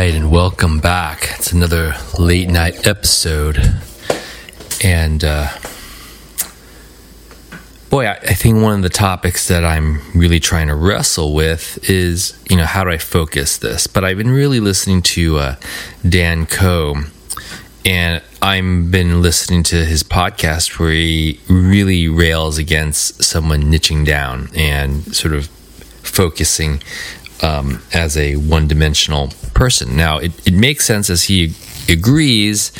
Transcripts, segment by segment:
right, and welcome back. It's another late night episode. And uh, boy, I, I think one of the topics that I'm really trying to wrestle with is, you know, how do I focus this? But I've been really listening to uh, Dan Koe, and I've been listening to his podcast where he really rails against someone niching down and sort of focusing um, as a one dimensional person. Now, it, it makes sense as he agrees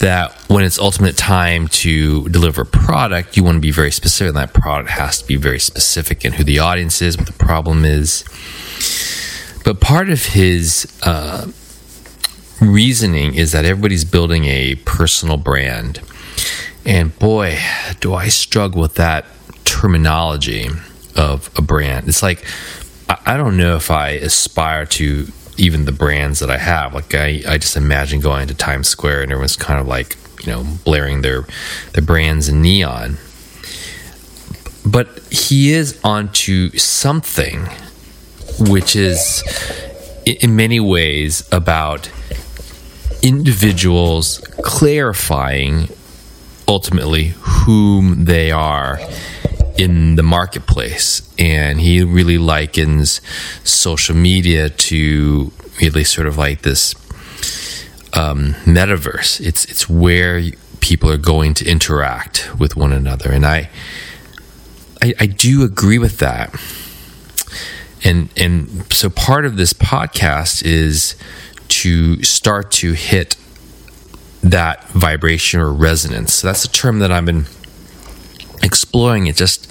that when it's ultimate time to deliver a product, you want to be very specific, and that product has to be very specific in who the audience is, what the problem is. But part of his uh, reasoning is that everybody's building a personal brand. And boy, do I struggle with that terminology of a brand. It's like, I don't know if I aspire to even the brands that I have. Like I, I just imagine going to Times Square and everyone's kind of like, you know, blaring their their brands in neon. But he is onto something which is in many ways about individuals clarifying ultimately whom they are in the marketplace. And he really likens social media to really sort of like this um, metaverse. It's it's where people are going to interact with one another, and I, I, I do agree with that. And and so part of this podcast is to start to hit that vibration or resonance. So that's a term that I've been exploring it just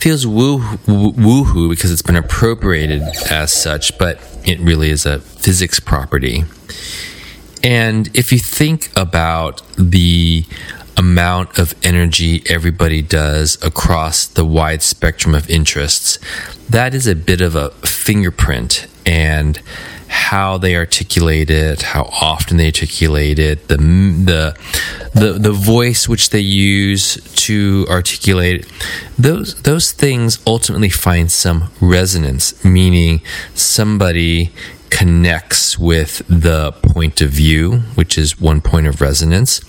feels woo woohoo because it's been appropriated as such, but it really is a physics property. And if you think about the amount of energy everybody does across the wide spectrum of interests, that is a bit of a fingerprint. And how they articulate it, how often they articulate it, the the the the voice which they use to articulate it, those those things ultimately find some resonance, meaning somebody connects with the point of view, which is one point of resonance.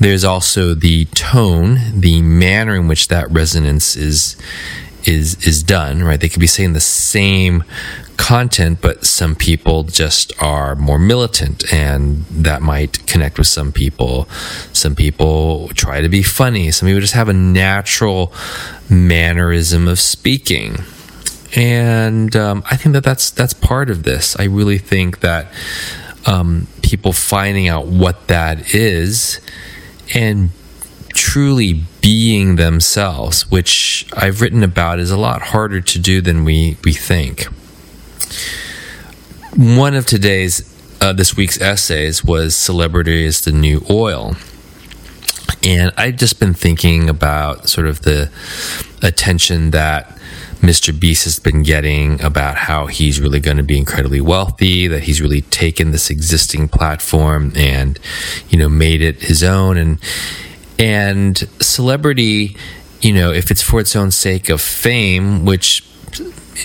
There's also the tone, the manner in which that resonance is is is done, right? They could be saying the same content, but some people just are more militant, and that might connect with some people. Some people try to be funny, some people just have a natural mannerism of speaking. And um, I think that that's that's part of this. I really think that um, people finding out what that is and truly being themselves, which I've written about, is a lot harder to do than we, we think. One of today's, uh, this week's essays was Celebrity is the New Oil. And I've just been thinking about sort of the attention that Mr. Beast has been getting about how he's really going to be incredibly wealthy, that he's really taken this existing platform and, you know, made it his own. And, and celebrity, you know, if it's for its own sake of fame, which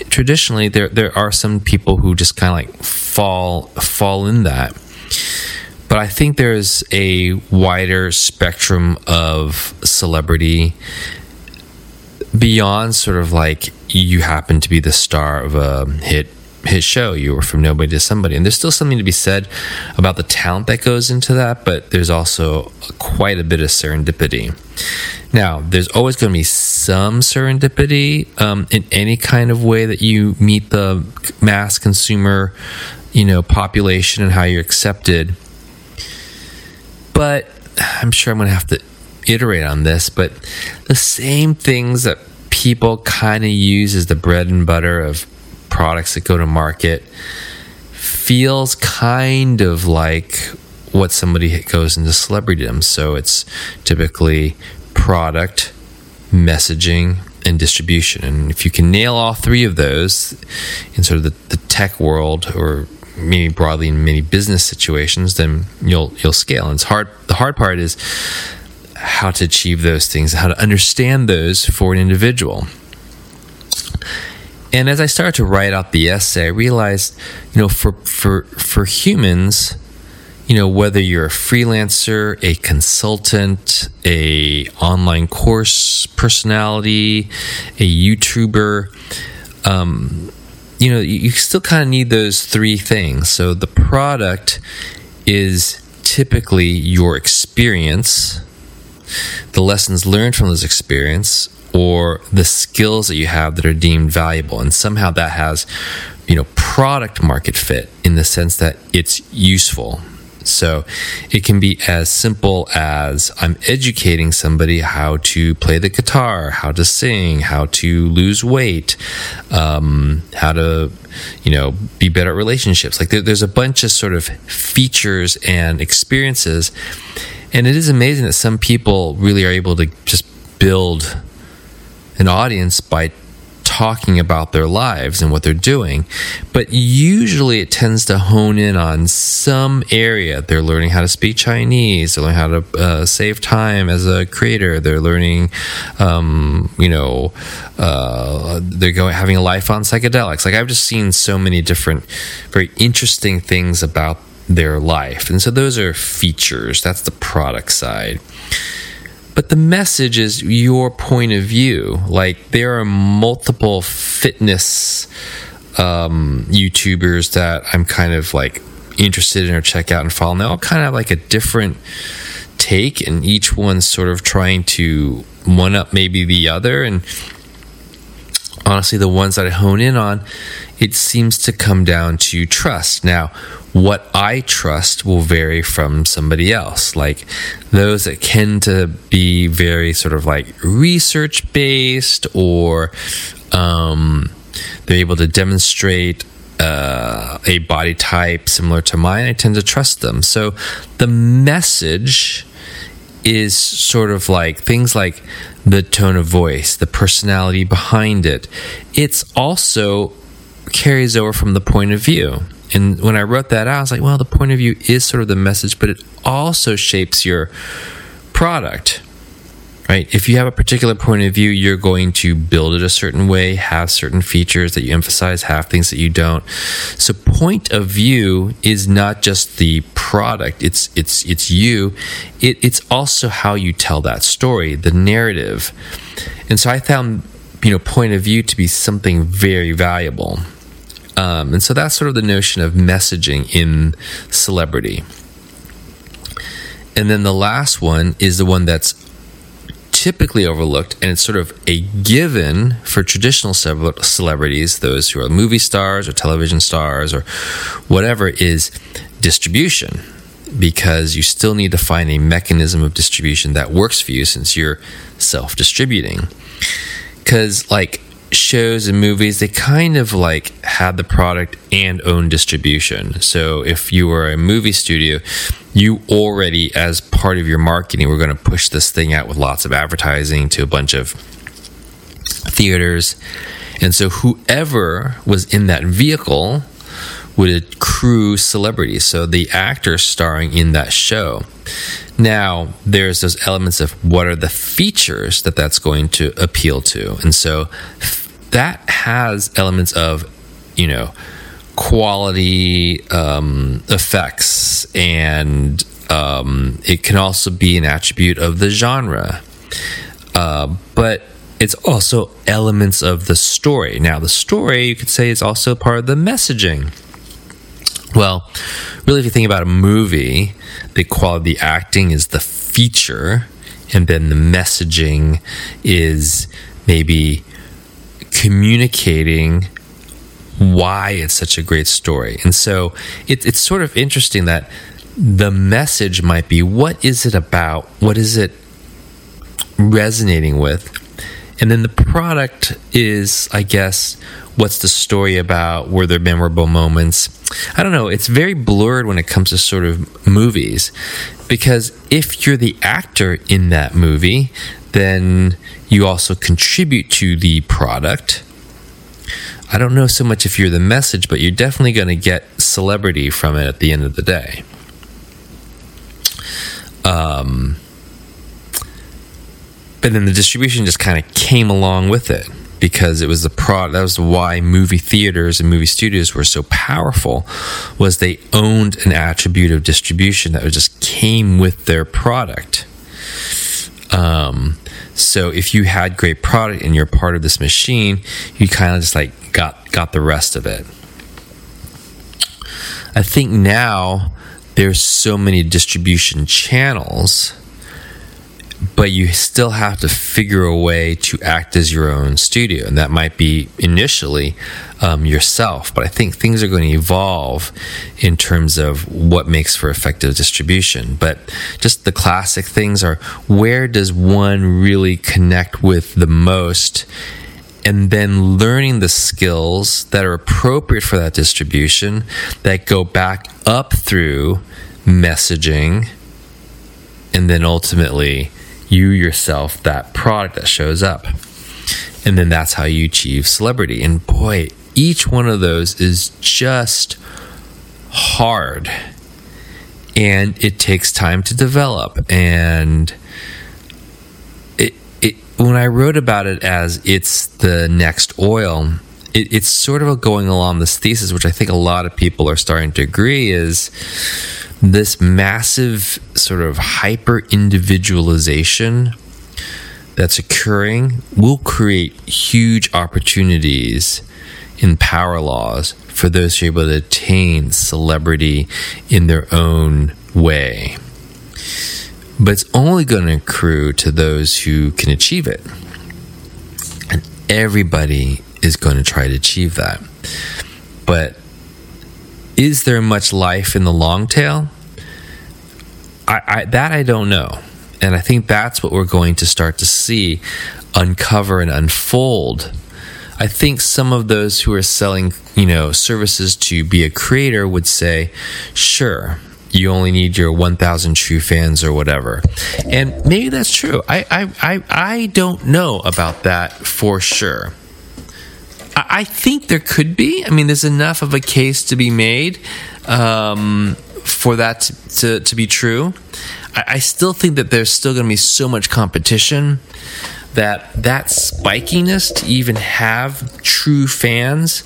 traditionally there there are some people who just kind of like fall fall in that. But I think there's a wider spectrum of celebrity beyond sort of like you happen to be the star of a hit hit show you were from nobody to somebody and there's still something to be said about the talent that goes into that but there's also quite a bit of serendipity now, there's always going to be some serendipity um, in any kind of way that you meet the mass consumer, you know, population and how you're accepted. But I'm sure I'm going to have to iterate on this. But the same things that people kind of use as the bread and butter of products that go to market feels kind of like what somebody goes into celebritydom. So it's typically product, messaging, and distribution. And if you can nail all three of those in sort of the, the tech world or maybe broadly in many business situations, then you'll you'll scale. And it's hard the hard part is how to achieve those things, how to understand those for an individual. And as I started to write out the essay, I realized, you know, for for for humans, you know, whether you're a freelancer, a consultant, a online course personality, a YouTuber, um, you know, you still kind of need those three things. So the product is typically your experience, the lessons learned from this experience, or the skills that you have that are deemed valuable. And somehow that has, you know, product market fit in the sense that it's useful. So it can be as simple as I'm educating somebody how to play the guitar, how to sing, how to lose weight, um, how to, you know, be better at relationships. Like there, there's a bunch of sort of features and experiences. And it is amazing that some people really are able to just build an audience by talking about their lives and what they're doing. But usually it tends to hone in on some area. They're learning how to speak Chinese, they're learning how to uh, save time as a creator, they're learning, um, you know, uh, they're going having a life on psychedelics. Like I've just seen so many different, very interesting things about their life. And so those are features. That's the product side but the message is your point of view. Like there are multiple fitness um, YouTubers that I'm kind of like interested in or check out and follow. And they all kind of have like a different take, and each one's sort of trying to one up maybe the other. And honestly, the ones that I hone in on, it seems to come down to trust. Now, what I trust will vary from somebody else. Like those that tend to be very sort of like research based or um, they're able to demonstrate uh, a body type similar to mine, I tend to trust them. So the message is sort of like things like the tone of voice, the personality behind it. It's also carries over from the point of view. And when I wrote that out, I was like, well, the point of view is sort of the message, but it also shapes your product. Right? If you have a particular point of view, you're going to build it a certain way, have certain features that you emphasize, have things that you don't. So point of view is not just the product, it's it's it's you. It, it's also how you tell that story, the narrative. And so I found you know point of view to be something very valuable. Um, and so that's sort of the notion of messaging in celebrity. And then the last one is the one that's typically overlooked, and it's sort of a given for traditional celebrities, those who are movie stars or television stars or whatever, is distribution. Because you still need to find a mechanism of distribution that works for you since you're self distributing. Because, like, shows and movies, they kind of like had the product and own distribution. So if you were a movie studio, you already, as part of your marketing, were going to push this thing out with lots of advertising to a bunch of theaters. And so whoever was in that vehicle would accrue celebrity. So the actor starring in that show. Now, there's those elements of what are the features that that's going to appeal to. And so that has elements of, you know, quality um, effects, and um, it can also be an attribute of the genre. Uh, but it's also elements of the story. Now, the story, you could say, is also part of the messaging. Well, really, if you think about a movie, the quality, the acting is the feature, and then the messaging is maybe communicating why it's such a great story. And so it, it's sort of interesting that the message might be what is it about? What is it resonating with? And then the product is, I guess, what's the story about? Were there memorable moments? I don't know. It's very blurred when it comes to sort of movies because if you're the actor in that movie, then you also contribute to the product. I don't know so much if you're the message, but you're definitely going to get celebrity from it at the end of the day. Um, but then the distribution just kind of came along with it. Because it was the product that was why movie theaters and movie studios were so powerful was they owned an attribute of distribution that just came with their product. Um, so if you had great product and you're part of this machine you kind of just like got got the rest of it. I think now there's so many distribution channels but you still have to figure a way to act as your own studio. And that might be initially um, yourself. But I think things are going to evolve in terms of what makes for effective distribution. But just the classic things are where does one really connect with the most? And then learning the skills that are appropriate for that distribution that go back up through messaging and then ultimately you yourself that product that shows up. And then that's how you achieve celebrity. And boy, each one of those is just hard. And it takes time to develop. And it, it when I wrote about it as it's the next oil, it, it's sort of going along this thesis, which I think a lot of people are starting to agree is this massive sort of hyper individualization that's occurring will create huge opportunities in power laws for those who are able to attain celebrity in their own way. But it's only going to accrue to those who can achieve it. And everybody is going to try to achieve that. But is there much life in the long tail? I, I, that I don't know. And I think that's what we're going to start to see uncover and unfold. I think some of those who are selling, you know, services to be a creator would say, sure, you only need your 1000 true fans or whatever and maybe that's true I, I i i don't know about that for sure I think there could be. I mean, there's enough of a case to be made um, for that to, to, to, be true. I, I still think that there's still going to be so much competition that that spikiness to even have true fans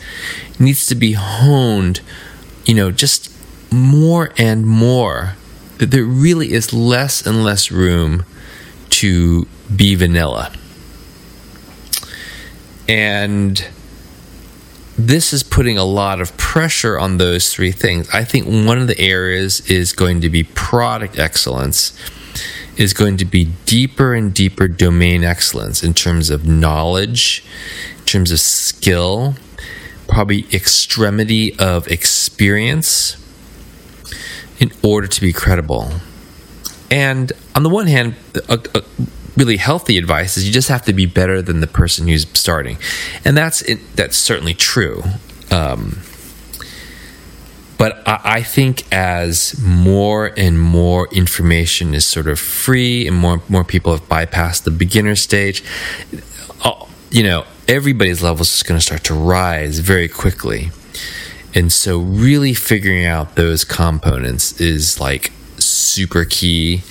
needs to be honed, you know, just more and more. That there really is less and less room to be vanilla. And this is putting a lot of pressure on those three things. I think one of the areas is going to be product excellence, is going to be deeper and deeper domain excellence in terms of knowledge, in terms of skill, probably extremity of experience in order to be credible. And on the one hand, a, a really healthy advice is you just have to be better than the person who's starting, and that's that's certainly true. Um, but I, I think as more and more information is sort of free, and more more people have bypassed the beginner stage, uh, you know, everybody's levels is going to start to rise very quickly. And so, really figuring out those components is like super key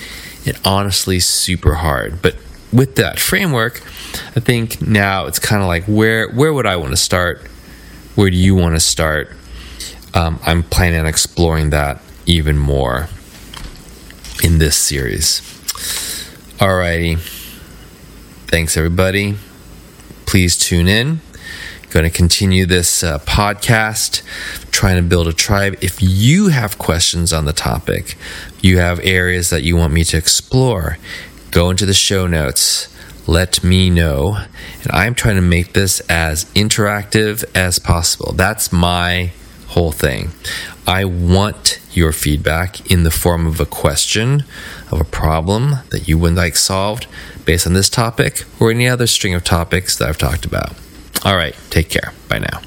and honestly super hard. But with that framework, I think now it's kind of like where where would I want to start? Where do you want to start? Um, I'm planning on exploring that even more in this series. Alrighty. Thanks, everybody. Please tune in. Going to continue this uh, podcast, trying to build a tribe. If you have questions on the topic, you have areas that you want me to explore, go into the show notes. Let me know. And I'm trying to make this as interactive as possible. That's my whole thing. I want your feedback in the form of a question, of a problem that you would like solved based on this topic or any other string of topics that I've talked about. All right, take care. Bye now.